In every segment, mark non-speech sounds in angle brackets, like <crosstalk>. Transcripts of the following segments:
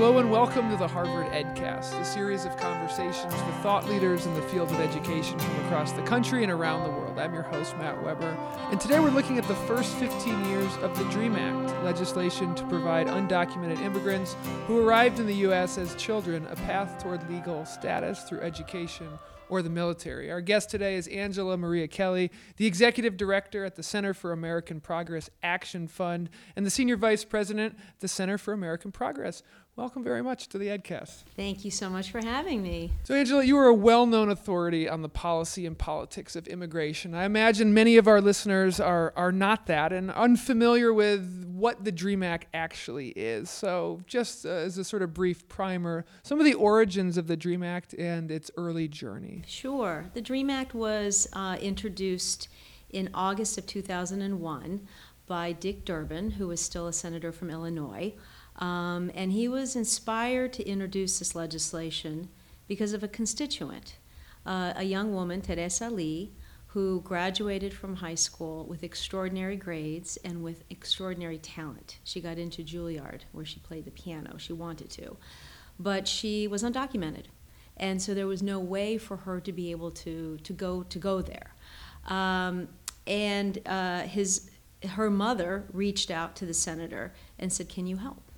Hello and welcome to the Harvard EdCast, a series of conversations with thought leaders in the field of education from across the country and around the world. I'm your host, Matt Weber, and today we're looking at the first 15 years of the DREAM Act, legislation to provide undocumented immigrants who arrived in the U.S. as children a path toward legal status through education or the military. Our guest today is Angela Maria Kelley, the executive director at the Center for American Progress Action Fund and the senior vice president at the Center for American Progress. Welcome very much to the EdCast. Thank you so much for having me. So, Angela, you are a well known authority on the policy and politics of immigration. I imagine many of our listeners are, are not that and unfamiliar with what the DREAM Act actually is. So, just uh, as a sort of brief primer, some of the origins of the DREAM Act and its early journey. Sure. The DREAM Act was uh, introduced in August of 2001 by Dick Durbin, who was still a senator from Illinois. Um, and he was inspired to introduce this legislation because of a constituent, uh, a young woman, Tereza Lee, who graduated from high school with extraordinary grades and with extraordinary talent. She got into Juilliard, where she played the piano. She wanted to. But she was undocumented. And so there was no way for her to be able to, to, go, to go there. Um, and uh, his, her mother reached out to the senator and said, Can you help?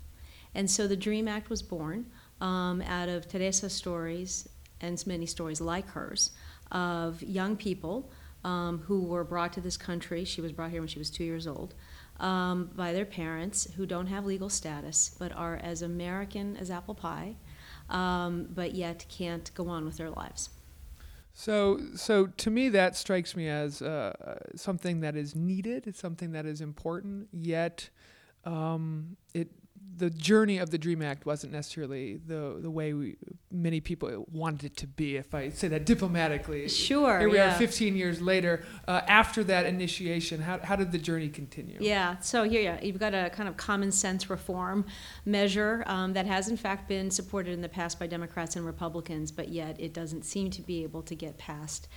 And so the DREAM Act was born um, out of Tereza's stories and many stories like hers of young people um, who were brought to this country. She was brought here when she was two years old um, by their parents who don't have legal status but are as American as apple pie, um, but yet can't go on with their lives. So, so to me, that strikes me as uh, something that is needed. It's something that is important. Yet, um, it the journey of the Dream Act wasn't necessarily the the way we, many people wanted it to be. If I say that diplomatically, sure. Here we yeah. are, 15 years later. Uh, after that initiation, how how did the journey continue? Yeah. So here, yeah, you've got a kind of common sense reform measure um, that has in fact been supported in the past by Democrats and Republicans, but yet it doesn't seem to be able to get passed.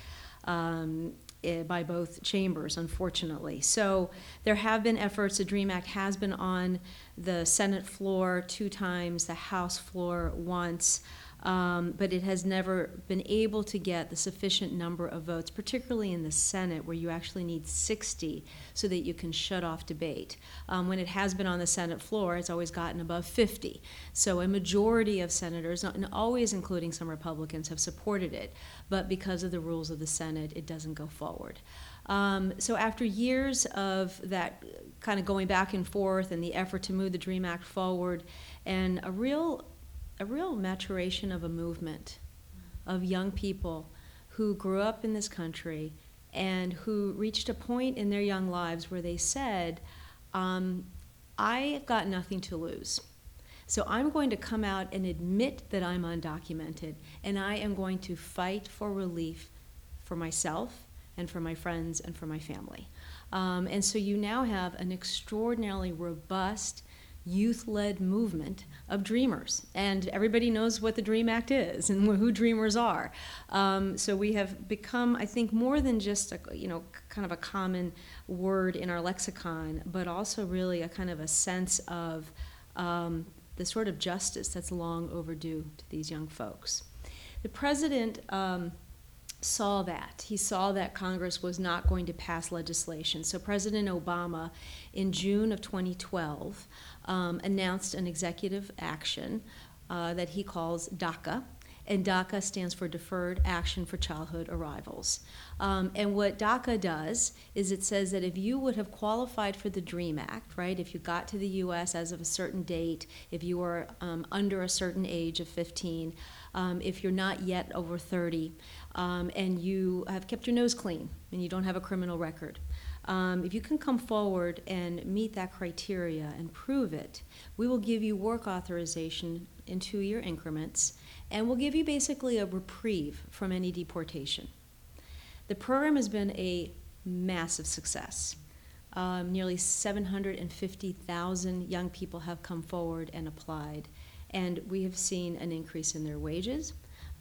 Um, Eh, by both chambers, unfortunately. So there have been efforts. The DREAM Act has been on the Senate floor two times, the House floor once um, but it has never been able to get the sufficient number of votes, particularly in the Senate, where you actually need 60 so that you can shut off debate. Um, when it has been on the Senate floor, it's always gotten above 50. So a majority of senators, and always including some Republicans, have supported it, but because of the rules of the Senate, it doesn't go forward. Um, so after years of that kind of going back and forth and the effort to move the DREAM Act forward, and a real a real maturation of a movement of young people who grew up in this country and who reached a point in their young lives where they said, um, I've got nothing to lose. So I'm going to come out and admit that I'm undocumented, and I am going to fight for relief for myself and for my friends and for my family. Um, and so you now have an extraordinarily robust youth led movement of dreamers. And everybody knows what the DREAM Act is <laughs> and who dreamers are. Um, so we have become, I think, more than just a, you know, kind of a common word in our lexicon, but also really a kind of a sense of um, the sort of justice that's long overdue to these young folks. The president. Um, saw that. He saw that Congress was not going to pass legislation. So President Obama, in June of 2012, um, announced an executive action uh, that he calls DACA. And DACA stands for Deferred Action for Childhood Arrivals. Um, and what DACA does is it says that if you would have qualified for the DREAM Act, right, if you got to the U.S. as of a certain date, if you were um, under a certain age of 15, um, if you're not yet over 30, um, and you have kept your nose clean and you don't have a criminal record, um, if you can come forward and meet that criteria and prove it, we will give you work authorization in two year increments and we'll give you basically a reprieve from any deportation. The program has been a massive success. Um, nearly 750,000 young people have come forward and applied, and we have seen an increase in their wages,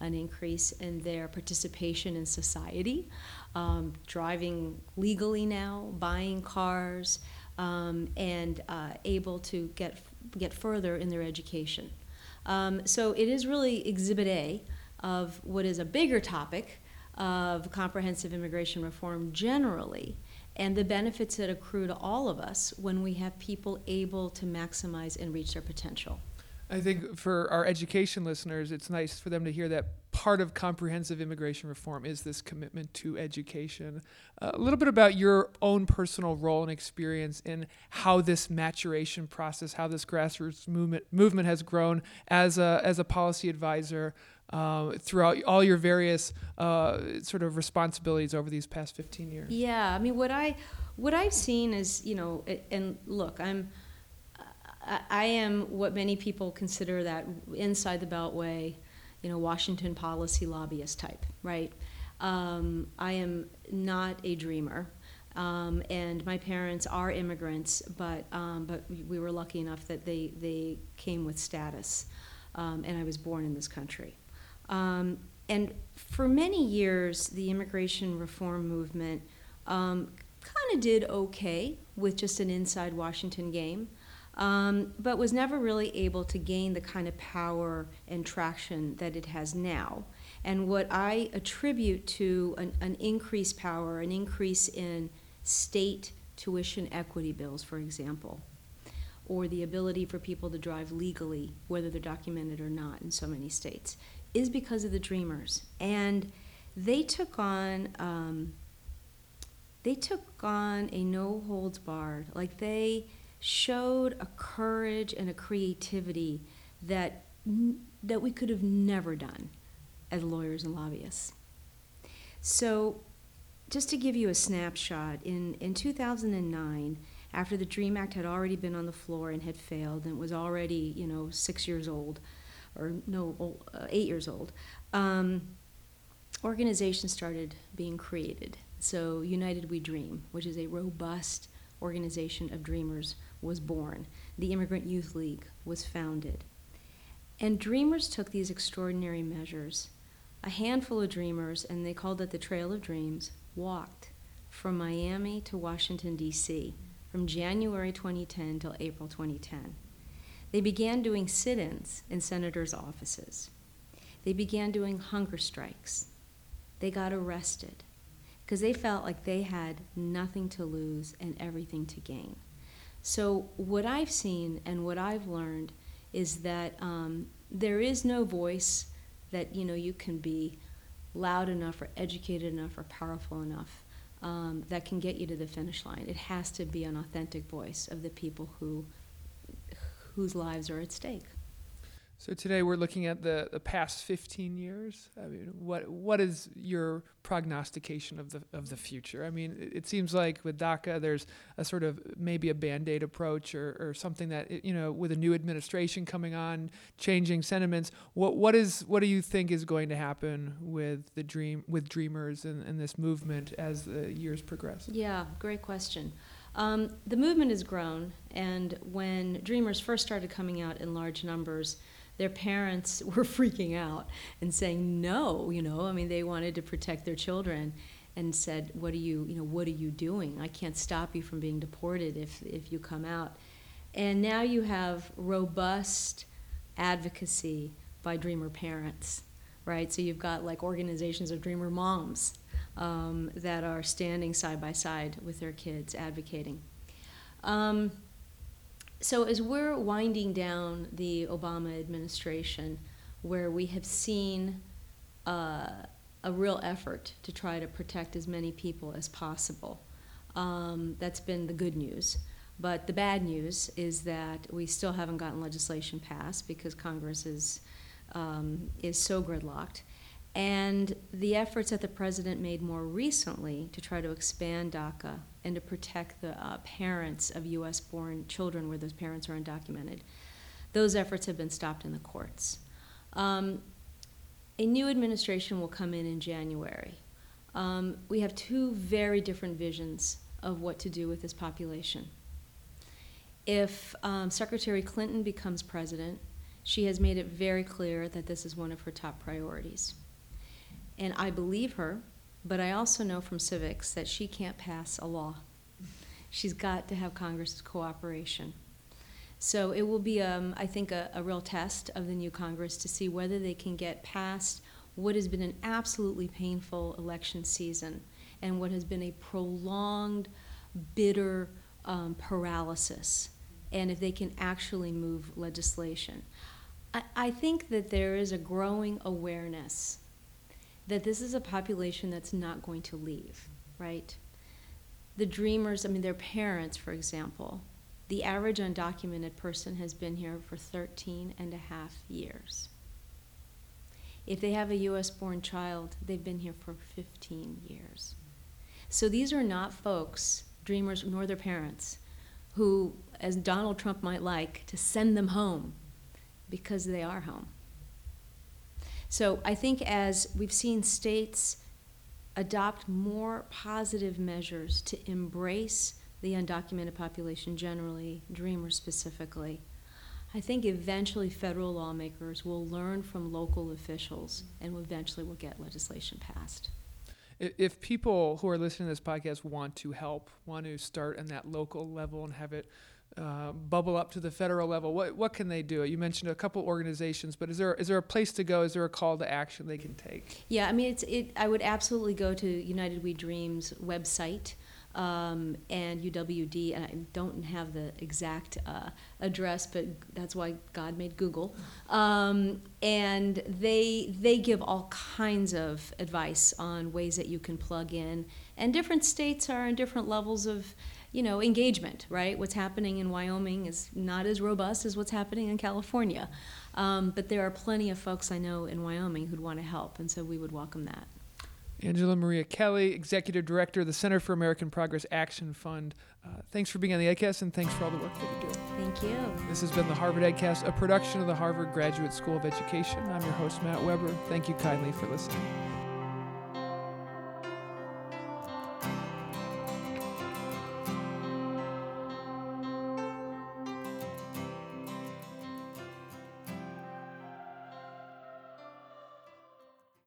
an increase in their participation in society, um, driving legally now, buying cars, um, and uh, able to get get further in their education. Um, so it is really Exhibit A of what is a bigger topic of comprehensive immigration reform generally and the benefits that accrue to all of us when we have people able to maximize and reach their potential. I think for our education listeners, it's nice for them to hear that part of comprehensive immigration reform is this commitment to education. Uh, a little bit about your own personal role and experience in how this maturation process, how this grassroots movement movement has grown as a as a policy advisor uh, throughout all your various uh, sort of responsibilities over these past 15 years. Yeah, I mean, what I what I've seen is, you know, and look, I'm I am what many people consider that inside the Beltway, you know, Washington policy lobbyist type, right? Um, I am not a dreamer. Um, and my parents are immigrants, but um, but we were lucky enough that they they came with status, um, and I was born in this country. Um, and for many years, the immigration reform movement um, kind of did okay with just an inside Washington game um, but was never really able to gain the kind of power and traction that it has now. And what I attribute to an, an increased power, an increase in state tuition equity bills, for example, or the ability for people to drive legally, whether they're documented or not in so many states, is because of the Dreamers. And they took on. Um, they took on a no holds barred, like they showed a courage and a creativity that, that we could have never done as lawyers and lobbyists. So, just to give you a snapshot, in, in 2009, after the DREAM Act had already been on the floor and had failed and was already, you know, six years old, or no, uh, eight years old, um, organizations started being created. So, United We Dream, which is a robust organization of dreamers was born. The Immigrant Youth League was founded. And dreamers took these extraordinary measures. A handful of dreamers, and they called it the Trail of Dreams, walked from Miami to Washington, D.C., from January 2010 till April 2010. They began doing sit ins in senators' offices. They began doing hunger strikes. They got arrested because they felt like they had nothing to lose and everything to gain. So, what I've seen and what I've learned is that um, there is no voice that you know you can be loud enough or educated enough or powerful enough um, that can get you to the finish line. It has to be an authentic voice of the people who whose lives are at stake. So today we're looking at the, the past 15 years. I mean, what what is your prognostication of the of the future? I mean, it, it seems like with DACA, there's a sort of maybe a band-aid approach or, or something that you know, with a new administration coming on, changing sentiments. What what is what do you think is going to happen with the dream with Dreamers and, and this movement as the years progress? Yeah, great question. Um, the movement has grown, and when Dreamers first started coming out in large numbers their parents <laughs> were freaking out and saying no you know i mean they wanted to protect their children and said what are you you know what are you doing? I can't stop you from being deported if if you come out. And now you have robust advocacy by dreamer parents right? So you've got like organizations of dreamer moms um, that are standing side by side with their kids advocating. Um, so as we're winding down the Obama administration, where we have seen uh, a real effort to try to protect as many people as possible, um, that's been the good news. But the bad news is that we still haven't gotten legislation passed because Congress is um, is so gridlocked. And the efforts that the president made more recently to try to expand DACA and to protect the uh, parents of U.S. born children where those parents are undocumented, those efforts have been stopped in the courts. Um, a new administration will come in in January. Um, we have two very different visions of what to do with this population. If um, Secretary Clinton becomes president, she has made it very clear that this is one of her top priorities. And I believe her, but I also know from civics that she can't pass a law. She's got to have Congress's cooperation. So it will be, um, I think, a, a real test of the new Congress to see whether they can get past what has been an absolutely painful election season and what has been a prolonged, bitter um, paralysis, and if they can actually move legislation. I, I think that there is a growing awareness that this is a population that's not going to leave, right? The dreamers, I mean, their parents, for example, the average undocumented person has been here for 13 and a half years. If they have a US born child, they've been here for 15 years. So these are not folks, dreamers, nor their parents, who, as Donald Trump might like, to send them home because they are home. So I think as we've seen states adopt more positive measures to embrace the undocumented population generally, Dreamers specifically, I think eventually federal lawmakers will learn from local officials and eventually will get legislation passed. If people who are listening to this podcast want to help, want to start on that local level and have it uh, bubble up to the federal level, what what can they do? You mentioned a couple organizations, but is there is there a place to go? Is there a call to action they can take? Yeah, I mean, it's it. I would absolutely go to United We Dreams website um, and UWD, and I don't have the exact uh, address, but that's why God made Google. Um, and they they give all kinds of advice on ways that you can plug in, and different states are in different levels of you know engagement. Right, what's happening in Wyoming is not as robust as what's happening in California, um, but there are plenty of folks I know in Wyoming who'd want to help, and so we would welcome that. Angela Maria Kelley, Executive Director of the Center for American Progress Action Fund. Uh, thanks for being on the EdCast and thanks for all the work that you do. Thank you. This has been the Harvard EdCast, a production of the Harvard Graduate School of Education. I'm your host, Matt Weber. Thank you kindly for listening.